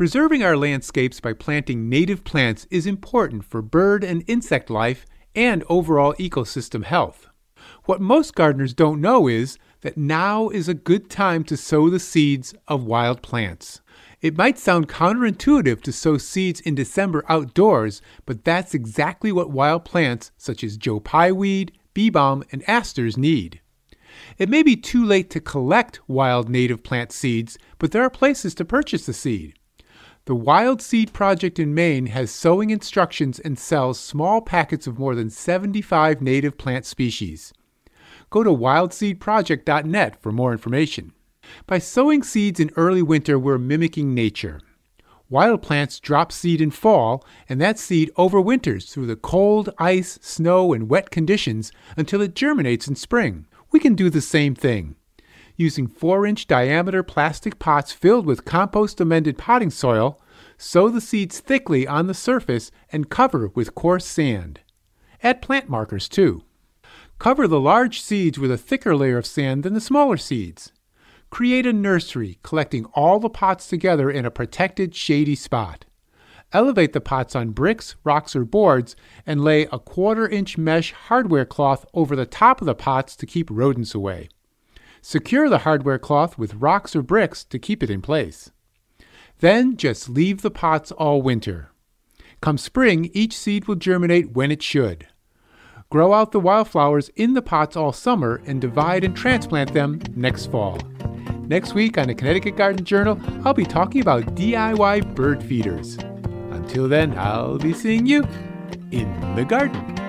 Preserving our landscapes by planting native plants is important for bird and insect life and overall ecosystem health. What most gardeners don't know is that now is a good time to sow the seeds of wild plants. It might sound counterintuitive to sow seeds in December outdoors, but that's exactly what wild plants such as Joe Pye weed, bee balm, and asters need. It may be too late to collect wild native plant seeds, but there are places to purchase the seed. The Wild Seed Project in Maine has sowing instructions and sells small packets of more than 75 native plant species. Go to wildseedproject.net for more information. By sowing seeds in early winter, we're mimicking nature. Wild plants drop seed in fall, and that seed overwinters through the cold, ice, snow, and wet conditions until it germinates in spring. We can do the same thing using 4 inch diameter plastic pots filled with compost amended potting soil, sow the seeds thickly on the surface and cover with coarse sand. Add plant markers too. Cover the large seeds with a thicker layer of sand than the smaller seeds. Create a nursery, collecting all the pots together in a protected, shady spot. Elevate the pots on bricks, rocks, or boards and lay a quarter inch mesh hardware cloth over the top of the pots to keep rodents away. Secure the hardware cloth with rocks or bricks to keep it in place. Then just leave the pots all winter. Come spring, each seed will germinate when it should. Grow out the wildflowers in the pots all summer and divide and transplant them next fall. Next week on the Connecticut Garden Journal, I'll be talking about DIY bird feeders. Until then, I'll be seeing you in the garden.